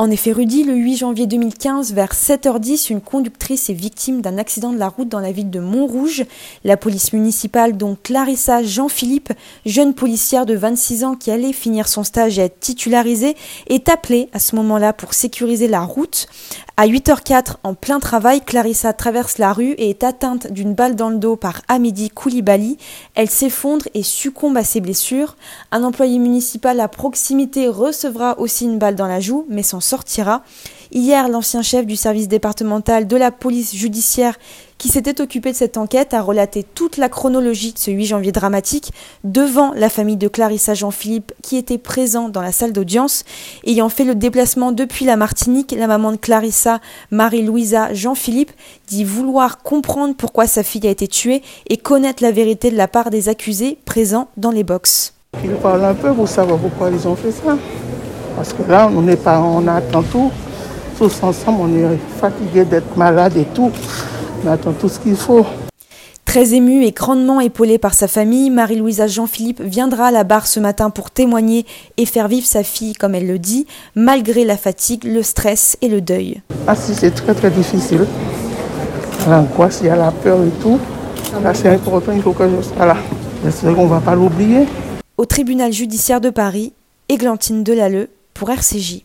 En effet, Rudy, le 8 janvier 2015, vers 7h10, une conductrice est victime d'un accident de la route dans la ville de Montrouge. La police municipale, dont Clarissa Jean-Philippe, jeune policière de 26 ans qui allait finir son stage et être titularisée, est appelée à ce moment-là pour sécuriser la route. À 8h04, en plein travail, Clarissa traverse la rue et est atteinte d'une balle dans le dos par Amédi Koulibaly. Elle s'effondre et succombe à ses blessures. Un employé municipal à proximité recevra aussi une balle dans la joue, mais sans sortira. Hier, l'ancien chef du service départemental de la police judiciaire qui s'était occupé de cette enquête a relaté toute la chronologie de ce 8 janvier dramatique devant la famille de Clarissa Jean-Philippe qui était présent dans la salle d'audience. Ayant fait le déplacement depuis la Martinique, la maman de Clarissa, Marie-Louisa Jean-Philippe, dit vouloir comprendre pourquoi sa fille a été tuée et connaître la vérité de la part des accusés présents dans les box. Il parle un peu pour savoir pourquoi ils ont fait ça. Parce que là, on n'est pas, on attend tout. Tous ensemble, on est fatigués d'être malades et tout. On attend tout ce qu'il faut. Très émue et grandement épaulée par sa famille, Marie-Louisa Jean-Philippe viendra à la barre ce matin pour témoigner et faire vivre sa fille, comme elle le dit, malgré la fatigue, le stress et le deuil. Ah si, c'est très très difficile. L'angoisse, il y a la peur et tout. Là, c'est important, il faut que je sois là. J'espère qu'on ne va pas l'oublier. Au tribunal judiciaire de Paris, Églantine Delalleux pour RCJ.